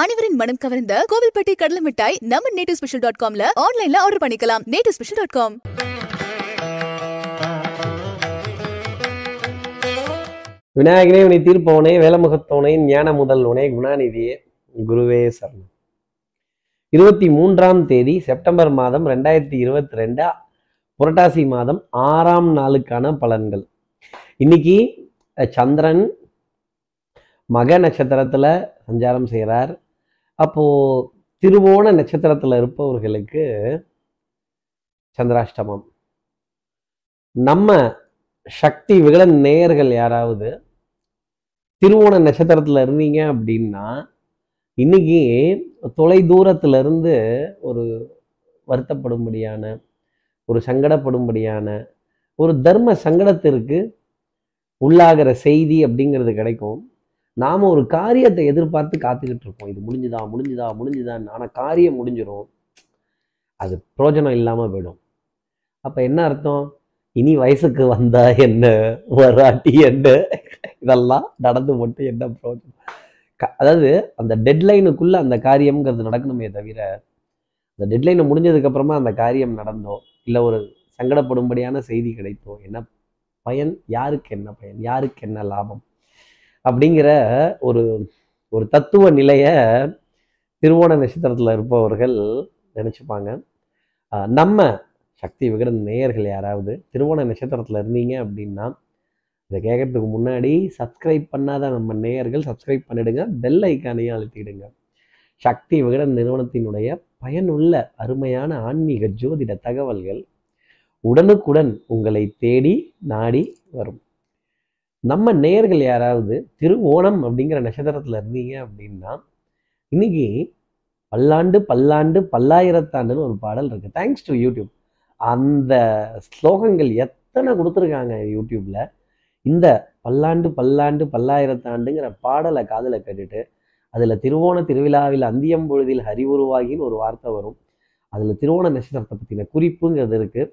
அனைவரின் மனம் கவர்ந்த கோவில்பட்டி கடலை மிட்டாய் நம்ம நேட்டிவ் ஸ்பெஷல் டாட் காம்ல ஆன்லைன்ல ஆர்டர் பண்ணிக்கலாம். Native special dot com. விநாயகனே உனி தீர்ப்பவனே வேலமுகத்தவனே ஞான முதல்வனே குணாநிதியே குருவே சரணம். இருபத்தி மூன்றாம் தேதி செப்டம்பர் மாதம் ரெண்டாயிரத்தி இருபத்தி ரெண்டு புரட்டாசி மாதம் ஆறாம் நாளுக்கான பலன்கள். இன்னைக்கு சந்திரன் மக நட்சத்திரத்துல சஞ்சாரம் செய்கிறார் அப்போ திருவோண நட்சத்திரத்துல இருப்பவர்களுக்கு சந்திராஷ்டமம். நம்ம சக்தி விகடன் நேயர்கள் யாராவது திருவோண நட்சத்திரத்துல இருந்தீங்க அப்படின்னா இன்னைக்கு தொலை தூரத்துல இருந்து ஒரு வருத்தப்படும்படியான ஒரு சங்கடப்படும்படியான ஒரு தர்ம சங்கடத்திற்கு உள்ளாகிற செய்தி அப்படிங்கிறது கிடைக்கும். நாம் ஒரு காரியத்தை எதிர்பார்த்து காத்துக்கிட்டு இருப்போம். இது முடிஞ்சுதா முடிஞ்சுதா முடிஞ்சுதான் ஆனால் காரியம் முடிஞ்சிடும் அது பிரயோஜனம் இல்லாமல் போயிடும். அப்போ என்ன அர்த்தம்? இனி வயசுக்கு வந்தா என்ன? வராட்டி என்ன? இதெல்லாம் நடந்து மட்டும் என்ன பிரோஜனம்? க- அதாவது அந்த டெட்லைனுக்குள்ளே அந்த காரியம்ங்கிறது நடக்கணுமே தவிர அந்த டெட்லைனை முடிஞ்சதுக்கப்புறமா அந்த காரியம் நடந்தோ இல்லை ஒரு சங்கடப்படும்படியான செய்தி கிடைத்தோ என்ன பயன்? யாருக்கு என்ன பயன்? யாருக்கு என்ன லாபம்? அப்படிங்கிற ஒரு ஒரு தத்துவ நிலைய திருவோண நட்சத்திரத்தில் இருப்பவர்கள் நினச்சிப்பாங்க. நம்ம சக்தி விகடன் நேயர்கள் யாராவது திருவோண நட்சத்திரத்தில் இருந்தீங்க அப்படின்னா இதை கேட்கறதுக்கு முன்னாடி சப்ஸ்கிரைப் பண்ணாத நம்ம நேயர்கள் சப்ஸ்கிரைப் பண்ணிடுங்க. பெல் ஐக்கானையும் அழுத்திடுங்க. சக்தி விகடன் நிறுவனத்தினுடைய பயனுள்ள அருமையான ஆன்மீக ஜோதிட தகவல்கள் உடனுக்குடன் உங்களை தேடி நாடி வரும். நம்ம நேயர்கள் யாராவது திருவோணம் அப்படிங்கிற நட்சத்திரத்தில் இருந்தீங்க அப்படின்னா இன்னைக்கு பல்லாண்டு பல்லாண்டு பல்லாயிரத்தாண்டுன்னு ஒரு பாடல் இருக்கு. தேங்க்ஸ் டு யூடியூப் அந்த ஸ்லோகங்கள் எத்தனை கொடுத்துருக்காங்க யூடியூப்ல இந்த பல்லாண்டு பல்லாண்டு பல்லாயிரத்தாண்டுங்கிற பாடலை காதில் கேட்டுட்டு அதில் திருவோண திருவிழாவில் அந்தியம் பொழுதில் ஹரிவுருவாகின்னு ஒரு வார்த்தை வரும். அதில் திருவோண நட்சத்திரத்தை பற்றின குறிப்புங்கிறது இருக்குது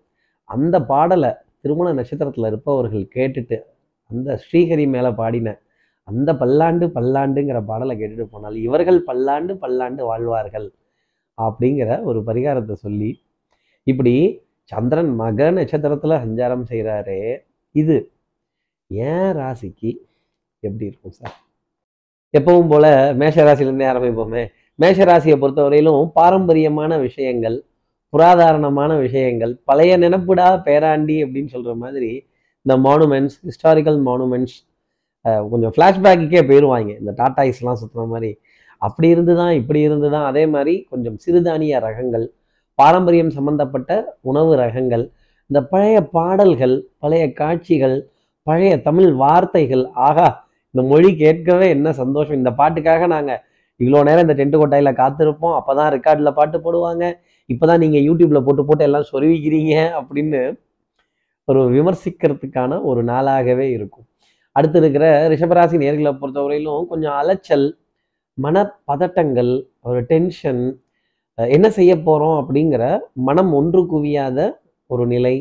அந்த பாடலை திருமண நட்சத்திரத்தில் இருப்பவர்கள் கேட்டுட்டு அந்த ஸ்ரீஹரி மேலே பாடின அந்த பல்லாண்டு பல்லாண்டுங்கிற பாடலை கேட்டுட்டு போனால் இவர்கள் பல்லாண்டு பல்லாண்டு வாழ்வார்கள் அப்படிங்கிற ஒரு பரிகாரத்தை சொல்லி இப்படி சந்திரன் மக நட்சத்திரத்தில் சஞ்சாரம் செய்கிறாரே இது ஏன் ராசிக்கு எப்படி இருக்கும் சார்? எப்பவும் போல மேஷராசிலேருந்தே ஆரம்பிப்போமே. மேஷராசியை பொறுத்தவரையிலும் பாரம்பரியமான விஷயங்கள் புராதாரணமான விஷயங்கள் பழைய நினப்புடா பேராண்டி அப்படின்னு சொல்கிற மாதிரி இந்த மானுமெண்ட்ஸ் ஹிஸ்டாரிக்கல் மானுமெண்ட்ஸ் கொஞ்சம் ஃப்ளாஷ்பேக்குக்கே போயிடுவாங்க இந்த டாட்டா ஐஸ்லாம் சுற்றுற மாதிரி. அப்படி இருந்து தான் இப்படி இருந்து தான் அதே மாதிரி கொஞ்சம் சிறுதானிய ரகங்கள் பாரம்பரியம் சம்பந்தப்பட்ட உணவு ரகங்கள் இந்த பழைய பாடல்கள் பழைய காட்சிகள் பழைய தமிழ் வார்த்தைகள். ஆகா இந்த மொழி கேட்கவே என்ன சந்தோஷம். இந்த பாட்டுக்காக நாங்கள் இவ்வளோ நேரம் இந்த டென்ட் கொட்டாயில் காத்திருப்போம். அப்போ தான் ரெக்கார்டில் பாட்டு போடுவாங்க. இப்போ தான் நீங்கள் யூடியூப்பில் போட்டு போட்டு எல்லாம் சொருவிக்கிறீங்க அப்படின்னு ஒரு விமர்சிக்கிறதுக்கான ஒரு நாளாகவே இருக்கும். அடுத்து இருக்கிற ரிஷபராசி நேர்களை பொறுத்தவரையிலும் கொஞ்சம் அலைச்சல் மன பதட்டங்கள் ஒரு டென்ஷன் என்ன செய்ய போகிறோம் அப்படிங்கிற மனம் ஒன்று குவியாத ஒரு நிலை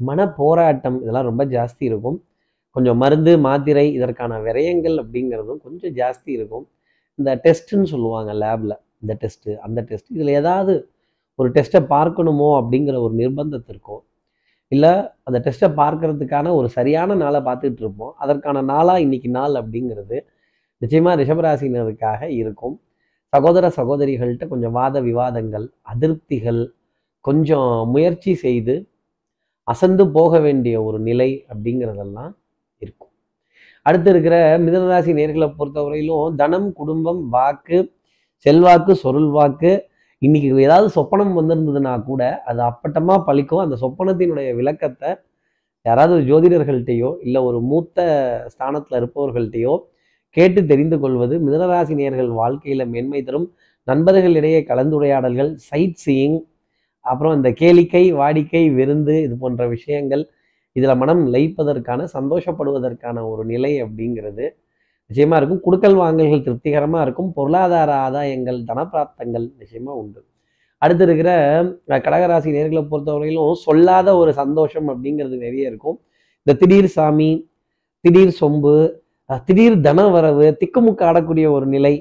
மன போராட்டம் இதெல்லாம் ரொம்ப ஜாஸ்தி இருக்கும். கொஞ்சம் மருந்து மாத்திரை இதற்கான விரயங்கள் அப்படிங்கிறதும் கொஞ்சம் ஜாஸ்தி இருக்கும். இந்த டெஸ்ட்டுன்னு சொல்லுவாங்க லேபில் இந்த டெஸ்ட்டு அந்த டெஸ்ட் இதில் ஏதாவது ஒரு டெஸ்ட்டை பார்க்கணுமோ அப்படிங்கிற ஒரு நிர்பந்தத்திற்கும் இல்லை அந்த டெஸ்ட்டை பார்க்கறதுக்கான ஒரு சரியான நாளை பார்த்துட்டு இருப்போம். அதற்கான நாளாக இன்னைக்கு நாள் அப்படிங்கிறது நிச்சயமாக ரிஷபராசினருக்காக இருக்கும். சகோதர சகோதரிகள்கிட்ட கொஞ்சம் வாத விவாதங்கள் அதிருப்திகள் கொஞ்சம் முயற்சி செய்து அசந்து போக வேண்டிய ஒரு நிலை அப்படிங்கிறதெல்லாம் இருக்கும். அடுத்து இருக்கிற மிதனராசி நேர்களை பொறுத்தவரையிலும் தனம் குடும்பம் வாக்கு செல்வாக்கு சொருள் வாக்கு இன்னைக்கு ஏதாவது சொப்பனம் வந்திருந்ததுன்னா கூட அது அப்பட்டமாக பழிக்கும். அந்த சொப்பனத்தினுடைய விளக்கத்தை யாராவது ஒரு ஜோதிடர்கள்ட்டையோ இல்லை ஒரு மூத்த ஸ்தானத்தில் இருப்பவர்கள்ட்டையோ கேட்டு தெரிந்து கொள்வது மிதனராசி நேர்கள் வாழ்க்கையில் மேன்மை தரும். நண்பர்களிடையே கலந்துரையாடல்கள் சைட் சீயிங் அப்புறம் இந்த கேளிக்கை வாடிக்கை விருந்து இது போன்ற விஷயங்கள். இதில் மனம் லயிப்பதற்கான சந்தோஷப்படுவதற்கான ஒரு நிலை அப்படிங்கிறது. நிச்சயமா இருக்கும். குடுக்கல் வாங்கல்கள் திருப்திகரமா இருக்கும். பொருளாதார ஆதாயங்கள் தனப்பிராப்தங்கள் நிச்சயமா உண்டு. அடுத்து இருக்கிற கடகராசி நேர்களை பொறுத்தவரையிலும் சொல்லாத ஒரு சந்தோஷம் அப்படிங்கிறது நிறைய இருக்கும். இந்த திடீர் சாமி திடீர் சொம்பு திடீர் தன வரவு திக்குமுக்கு ஆடக்கூடிய ஒரு நிலை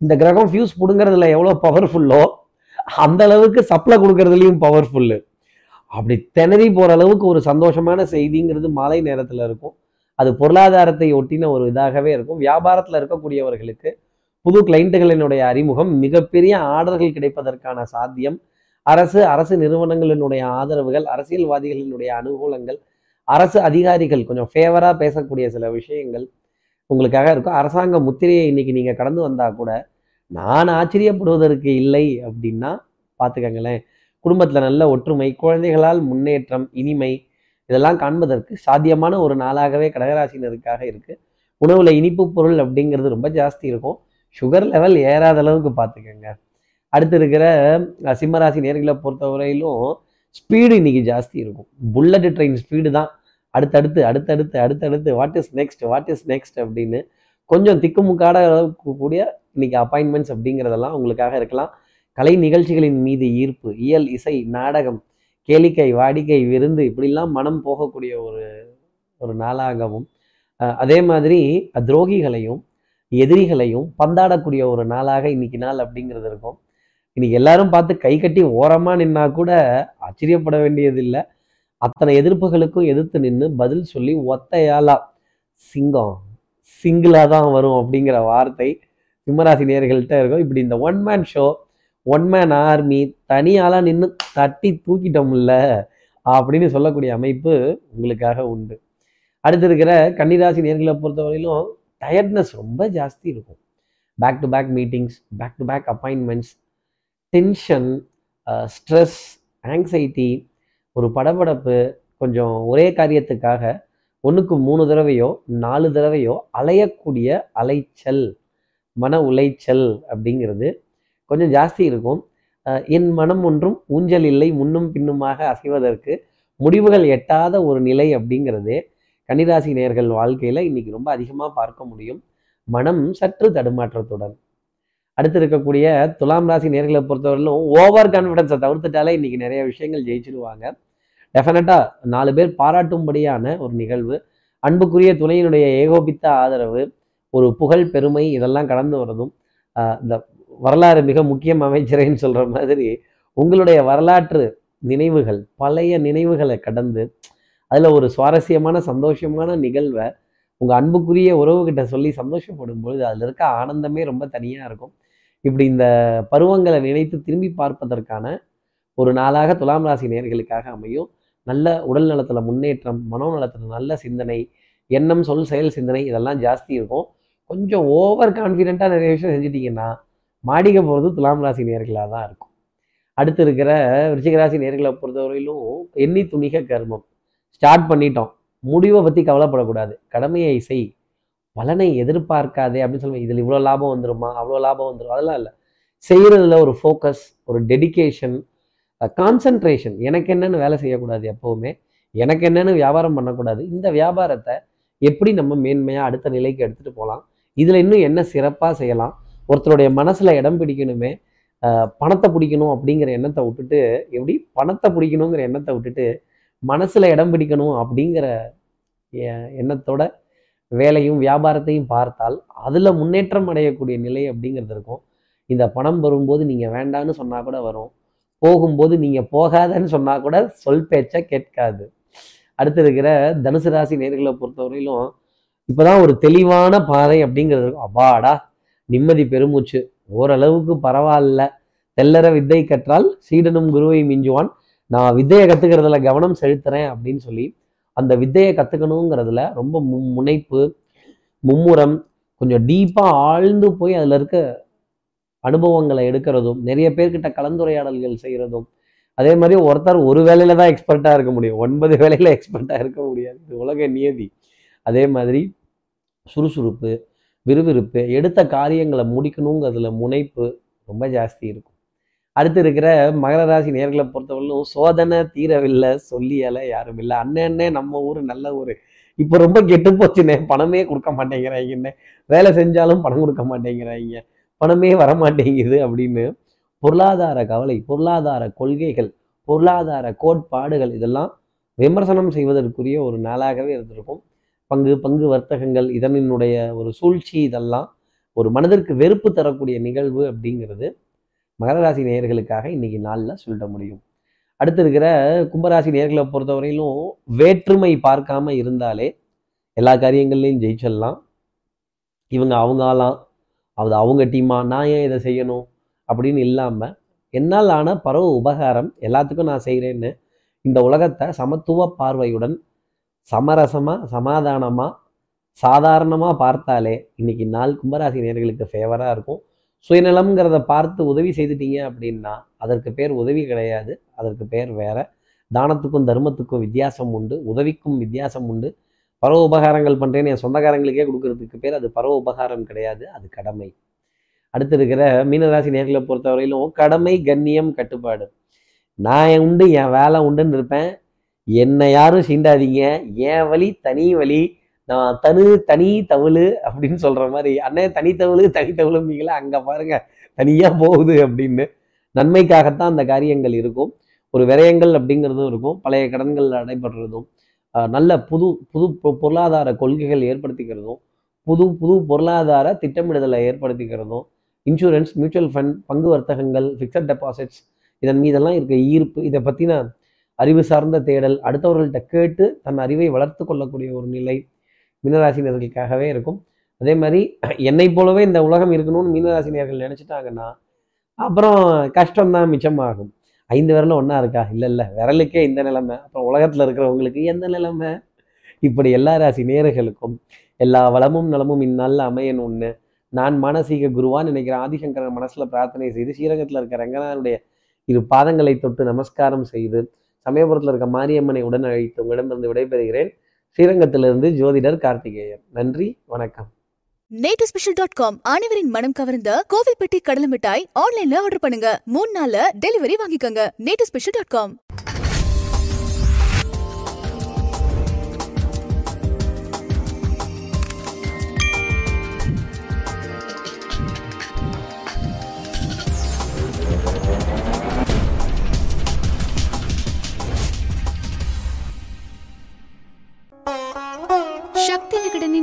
இந்த கிரகம் ஃபியூஸ் பிடுங்கிறதுல எவ்வளோ பவர்ஃபுல்லோ அந்த அளவுக்கு சப்ளை கொடுக்கறதுலையும் பவர்ஃபுல்லு அப்படி திணறி போகிற அளவுக்கு ஒரு சந்தோஷமான செய்திங்கிறது மாலை நேரத்தில் இருக்கும். அது பொருளாதாரத்தை ஒட்டின ஒரு இதாகவே இருக்கும். வியாபாரத்தில் இருக்கக்கூடியவர்களுக்கு புது கிளைண்ட்டுகளினுடைய அறிமுகம் மிகப்பெரிய ஆர்டர்கள் கிடைப்பதற்கான சாத்தியம் அரசு அரசு நிறுவனங்களினுடைய ஆதரவுகள் அரசியல்வாதிகளினுடைய அனுகூலங்கள் அரசு அதிகாரிகள் கொஞ்சம் ஃபேவராக பேசக்கூடிய சில விஷயங்கள் உங்களுக்காக இருக்கும். அரசாங்க முத்திரையை இன்னைக்கு நீங்கள் கடந்து வந்தால் கூட நான் ஆச்சரியப்படுவதற்கு இல்லை அப்படின்னா பார்த்துக்கங்களேன். குடும்பத்தில் நல்ல ஒற்றுமை குழந்தைகளால் முன்னேற்றம் இனிமை இதெல்லாம் காண்பதற்கு சாத்தியமான ஒரு நாளாகவே கடகராசினருக்காக இருக்கு. உணவுல இனிப்பு பொருள் அப்படிங்கிறது ரொம்ப ஜாஸ்தி இருக்கும். சுகர் லெவல் ஏறாத அளவுக்கு பார்த்துக்கோங்க. அடுத்து இருக்கிற சிம்மராசி நேர்களை பொறுத்தவரையிலும் ஸ்பீடு இன்னைக்கு ஜாஸ்தி இருக்கும். புல்லட் ட்ரெயின் ஸ்பீடு தான். அடுத்தடுத்து அடுத்தடுத்து அடுத்தடுத்து what is next what is next அப்படின்னு கொஞ்சம் திக்குமுக்காட அளவுக்கு கூடிய இன்னைக்கு அப்பாயின்மெண்ட்ஸ் அப்படிங்கிறதெல்லாம் உங்களுக்காக இருக்கலாம். கலை நிகழ்ச்சிகளின் மீது ஈர்ப்பு இயல் இசை நாடகம் கேளிக்கை வாடிக்கை விருந்து இப்படிலாம் மனம் போகக்கூடிய ஒரு ஒரு நாளாகவும் அதே மாதிரி துரோகிகளையும் எதிரிகளையும் பந்தாடக்கூடிய ஒரு நாளாக இன்னைக்கு நாள் அப்படிங்கிறது இருக்கும். இன்னைக்கு எல்லாரும் பார்த்து கை கட்டி ஓரமாக நின்னா கூட ஆச்சரியப்பட வேண்டியதில்லை. அத்தனை எதிர்ப்புகளுக்கும் எதிர்த்து நின்று பதில் சொல்லி ஒத்தையாளா சிங்கம் சிங்கிளாக தான் வரும் அப்படிங்கிற வார்த்தை சிம்மராசி நேர்கள்ட்ட இருக்கும். இப்படி இந்த one man show one man army தனியாளா நின்று தட்டி தூக்கிட்டோம்ல அப்படின்னு சொல்லக்கூடிய அமைப்பு உங்களுக்காக உண்டு. அடுத்து இருக்கிற கன்னிராசி நேர்களை பொறுத்தவரையிலும் டயர்ட்னஸ் ரொம்ப ஜாஸ்தி இருக்கும். Back to back meetings back to back appointments tension stress anxiety ஒரு படபடப்பு கொஞ்சம் ஒரே காரியத்துக்காக ஒன்றுக்கு மூணு தடவையோ நாலு தடவையோ அலையக்கூடிய அலைச்சல் மன உளைச்சல் அப்படிங்கிறது கொஞ்சம் ஜாஸ்தி இருக்கும். என் மனம் ஒன்றும் ஊஞ்சல் இல்லை முன்னும் பின்னுமாக அசைவதற்கு முடிவுகள் எட்டாத ஒரு நிலை அப்படிங்கிறது கன்னிராசி நேர்கள் வாழ்க்கையில் இன்னைக்கு ரொம்ப அதிகமாக பார்க்க முடியும். மனம் சற்று தடுமாற்றத்துடன். அடுத்து இருக்கக்கூடிய துலாம் ராசி நேர்களை பொறுத்தவரையிலும் ஓவர் கான்ஃபிடன்ஸை தவிர்த்துட்டாலே இன்னைக்கு நிறைய விஷயங்கள் ஜெயிச்சிடுவாங்க டெஃபினட்டாக நாலு பேர் பாராட்டும்படியான ஒரு நிகழ்வு. அன்புக்குரிய துணையினுடைய ஏகோபித்த ஆதரவு ஒரு புகழ் பெருமை இதெல்லாம் கடந்து வரதும் இந்த வரலாறு மிக முக்கியம் அமைச்சரேன்னு சொல்கிற மாதிரி உங்களுடைய வரலாற்று நினைவுகள் பழைய நினைவுகளை கடந்து அதில் ஒரு சுவாரஸ்யமான சந்தோஷமான நிகழ்வை உங்கள் அன்புக்குரிய உறவுகிட்ட சொல்லி சந்தோஷப்படும் பொழுது அதில் இருக்க ஆனந்தமே ரொம்ப தனியாக இருக்கும். இப்படி இந்த பருவங்களை நினைத்து திரும்பி பார்ப்பதற்கான ஒரு நாளாக துலாம் ராசி நேர்களுக்காக அமையும். நல்ல உடல் நலத்தில் முன்னேற்றம் மனோநலத்தில் நல்ல சிந்தனை எண்ணம் சொல் செயல் சிந்தனை இதெல்லாம் ஜாஸ்தி இருக்கும். கொஞ்சம் ஓவர் கான்ஃபிடென்ட்டாக நிறைய விஷயம் செஞ்சிட்டிங்கன்னா மாடிக்க போகிறது துலாம் ராசி நேர்களாக தான் இருக்கும். அடுத்து இருக்கிற விருச்சிகராசி நேர்களை பொறுத்தவரையிலும் எண்ணி துணிக கர்மம். ஸ்டார்ட் பண்ணிட்டோம். முடிவை பற்றி கவலைப்படக்கூடாது. கடமையை செய். பலனை எதிர்பார்க்காதே அப்படின்னு சொல்லுவேன் இதில் இவ்வளோ லாபம் வந்துருமா? அவ்வளோ லாபம் வந்துடும் அதெல்லாம் இல்லை. செய்கிறதுல ஒரு ஃபோக்கஸ் ஒரு டெடிகேஷன் கான்சன்ட்ரேஷன் எனக்கு என்னென்னு வேலை செய்யக்கூடாது எப்போவுமே. எனக்கு என்னென்னு வியாபாரம் பண்ணக்கூடாது. இந்த வியாபாரத்தை எப்படி நம்ம மேன்மையாக அடுத்த நிலைக்கு எடுத்துகிட்டு போகலாம்? இதில் இன்னும் என்ன சிறப்பாக செய்யலாம்? ஒருத்தருடைய மனசில் இடம் பிடிக்கணுமே பணத்தை பிடிக்கணும் அப்படிங்கிற எண்ணத்தை விட்டுட்டு எப்படி பணத்தை பிடிக்கணுங்கிற எண்ணத்தை விட்டுட்டு மனசில் இடம் பிடிக்கணும் அப்படிங்கிற எ- எண்ணத்தோட வேலையும் வியாபாரத்தையும் பார்த்தால் அதில் முன்னேற்றம் அடையக்கூடிய நிலை அப்படிங்கிறது இருக்கும். இந்த பணம் வரும்போது நீங்கள் வேண்டான்னு சொன்னால் கூட வரும். போகும்போது நீங்கள் போகாதன்னு சொன்னால் கூட சொல் பேச்சை கேட்காது. அடுத்து இருக்கிற தனுசு ராசி நேர்களை பொறுத்தவரையிலும் இப்போதான் ஒரு தெளிவான பாதை அப்படிங்கிறது இருக்கும். அப்பாடா நிம்மதி பெருமூச்சு. ஓரளவுக்கு பரவாயில்ல. தெல்லற வித்தை கற்றால் சீடனும் குருவை மிஞ்சுவான். நான் வித்தையை கற்றுக்கிறதுல கவனம் செலுத்துறேன் அப்படின்னு சொல்லி அந்த வித்தையை கற்றுக்கணுங்கிறதுல ரொம்ப முனைப்பு மும்முரம் கொஞ்சம் டீப்பாக ஆழ்ந்து போய் அதில் இருக்க அனுபவங்களை எடுக்கிறதும் நிறைய பேர்கிட்ட கலந்துரையாடல்கள் செய்கிறதும் அதே மாதிரி ஒருத்தர் ஒரு வேலையில தான் எக்ஸ்பர்ட்டாக இருக்க முடியும். ஒன்பது வேலையில் எக்ஸ்பர்ட்டாக இருக்க முடியாது. இது உலக நியதி. அதே மாதிரி சுறுசுறுப்பு விறுவிறுப்பு எடுத்த காரியங்களை முடிக்கணுங்கிறதுல முனைப்பு ரொம்ப ஜாஸ்தி இருக்கும். அடுத்து இருக்கிற மகர ராசி நேர்களை பொறுத்தவரையிலும் சோதனை தீரவில்லை சொல்லியல யாரும் இல்லை. அண்ணன்னே நம்ம ஊர் நல்ல ஊர். இப்போ ரொம்ப கெட்டு போச்சுண்ணே. பணமே கொடுக்க மாட்டேங்கிறாங்கண்ணே வேலை செஞ்சாலும் பணம் கொடுக்க மாட்டேங்கிறாங்க பணமே வர மாட்டேங்குது அப்படின்னு பொருளாதார கவலை பொருளாதார கொள்கைகள் பொருளாதார கோட்பாடுகள் இதெல்லாம் விமர்சனம் செய்வதற்குரிய ஒரு நாளாகவே இருந்திருக்கும். பங்கு பங்கு வர்த்தகங்கள் இதனினுடைய ஒரு சூழ்ச்சி இதெல்லாம் ஒரு மனதிற்கு வெறுப்பு தரக்கூடிய நிகழ்வு அப்படிங்கிறது மகர ராசி நேயர்களுக்காக இன்னைக்கு நாளில் சொல்லிட முடியும். அடுத்து இருக்கிற கும்பராசி நேர்களை பொறுத்தவரையிலும் வேற்றுமை பார்க்காம இருந்தாலே எல்லா காரியங்கள்லையும் ஜெயிச்சிடலாம். இவங்க அவங்களாம் அது அவங்க டீமா நான் ஏன் இதை செய்யணும் அப்படின்னு இல்லாமல் என்னால் ஆன பரவ உபகாரம் எல்லாத்துக்கும் நான் செய்கிறேன்னு இந்த உலகத்தை சமத்துவ பார்வையுடன் சமரசமாக சமாதானமாக சாதாரணமாக பார்த்தாலே இன்னைக்கு நாள் கும்பராசி நேர்களுக்கு ஃபேவராக இருக்கும். சுயநலம்ங்கிறத பார்த்து உதவி செய்துட்டீங்க அப்படின்னா அதற்கு பேர் உதவி கிடையாது அதற்கு பேர் வேற. தானத்துக்கும் தர்மத்துக்கும் வித்தியாசம் உண்டு உதவிக்கும் வித்தியாசம் உண்டு. பரவ உபகாரங்கள் பண்ணுறேன்னு என் சொந்தக்காரங்களுக்கே கொடுக்கறதுக்கு பேர் அது பரவ உபகாரம் கிடையாது அது கடமை. அடுத்து இருக்கிற மீனராசி நேர்களை பொறுத்தவரையிலும் கடமை கண்ணியம் கட்டுப்பாடு. நான் உண்டு என் வேலை உண்டுன்னு இருப்பேன். என்னை யாரும் சீண்டாதீங்க. என் வழி தனி வழி நான் தனு தனி தவுளு அப்படின்னு சொல்கிற மாதிரி அண்ணே தனி தவுளு தனி தவுளும்பீங்களா பாருங்க தனியாக போகுது அப்படின்னு. நன்மைக்காகத்தான் அந்த காரியங்கள் இருக்கும். ஒரு விரயங்கள் அப்படிங்கிறதும் இருக்கும். பழைய கடன்கள் நடைபெறுறதும் நல்ல புது புது பொ- பொருளாதார கொள்கைகள் ஏற்படுத்திக்கிறதும் புது புது பொருளாதார திட்டமிடுதலை ஏற்படுத்திக்கிறதும் இன்சூரன்ஸ் மியூச்சுவல் ஃபண்ட் பங்கு வர்த்தகங்கள் ஃபிக்ஸட் டெபாசிட்ஸ் இதன் மீதெல்லாம் இருக்க ஈர்ப்பு இதை பற்றின அறிவு சார்ந்த தேடல் அடுத்தவர்கள்ட்ட கேட்டு தன் அறிவை வளர்த்து கொள்ளக்கூடிய ஒரு நிலை மீனராசினியர்களுக்காகவே இருக்கும். அதே மாதிரி என்னை போலவே இந்த உலகம் இருக்கணும்னு மீனராசினியர்கள் நினச்சிட்டாங்கன்னா அப்புறம் கஷ்டம்தான் மிச்சமாகும். ஐந்து விரலும் ஒன்றா இருக்கா? இல்லை இல்லை. விரலுக்கே இந்த நிலைமை. அப்புறம் உலகத்தில் இருக்கிறவங்களுக்கு எந்த நிலைமை? இப்படி எல்லா ராசி நேர்களுக்கும் எல்லா வளமும் நலமும் இந்நாளில் அமையணும்னு நான் மானசீக குருவான்னு நினைக்கிறேன் ஆதிசங்கரன் மனசில் பிரார்த்தனை செய்து ஸ்ரீரங்கத்தில் இருக்கிற ரங்கநாதனுடைய இரு பாதங்களை தொட்டு நமஸ்காரம் செய்து சமயபுரத்தில் இருக்க மாரியம்மனை உடன் அழைத்து உங்களிடமிருந்து விடைபெறுகிறேன். ஸ்ரீரங்கத்திலிருந்து ஜோதிடர் கார்த்திகேயன். நன்றி வணக்கம். நேட்டு ஸ்பெஷல் டாட் காம் அனைவரின் மனம் கவர்ந்த கோவில்பட்டி கடலை மிட்டாய் ஆன்லைன்ல ஆர்டர் பண்ணுங்க. மூணு நாள்ல டெலிவரி வாங்கிக்கோங்க. நேட்டு ஸ்பெஷல் டாட் காம்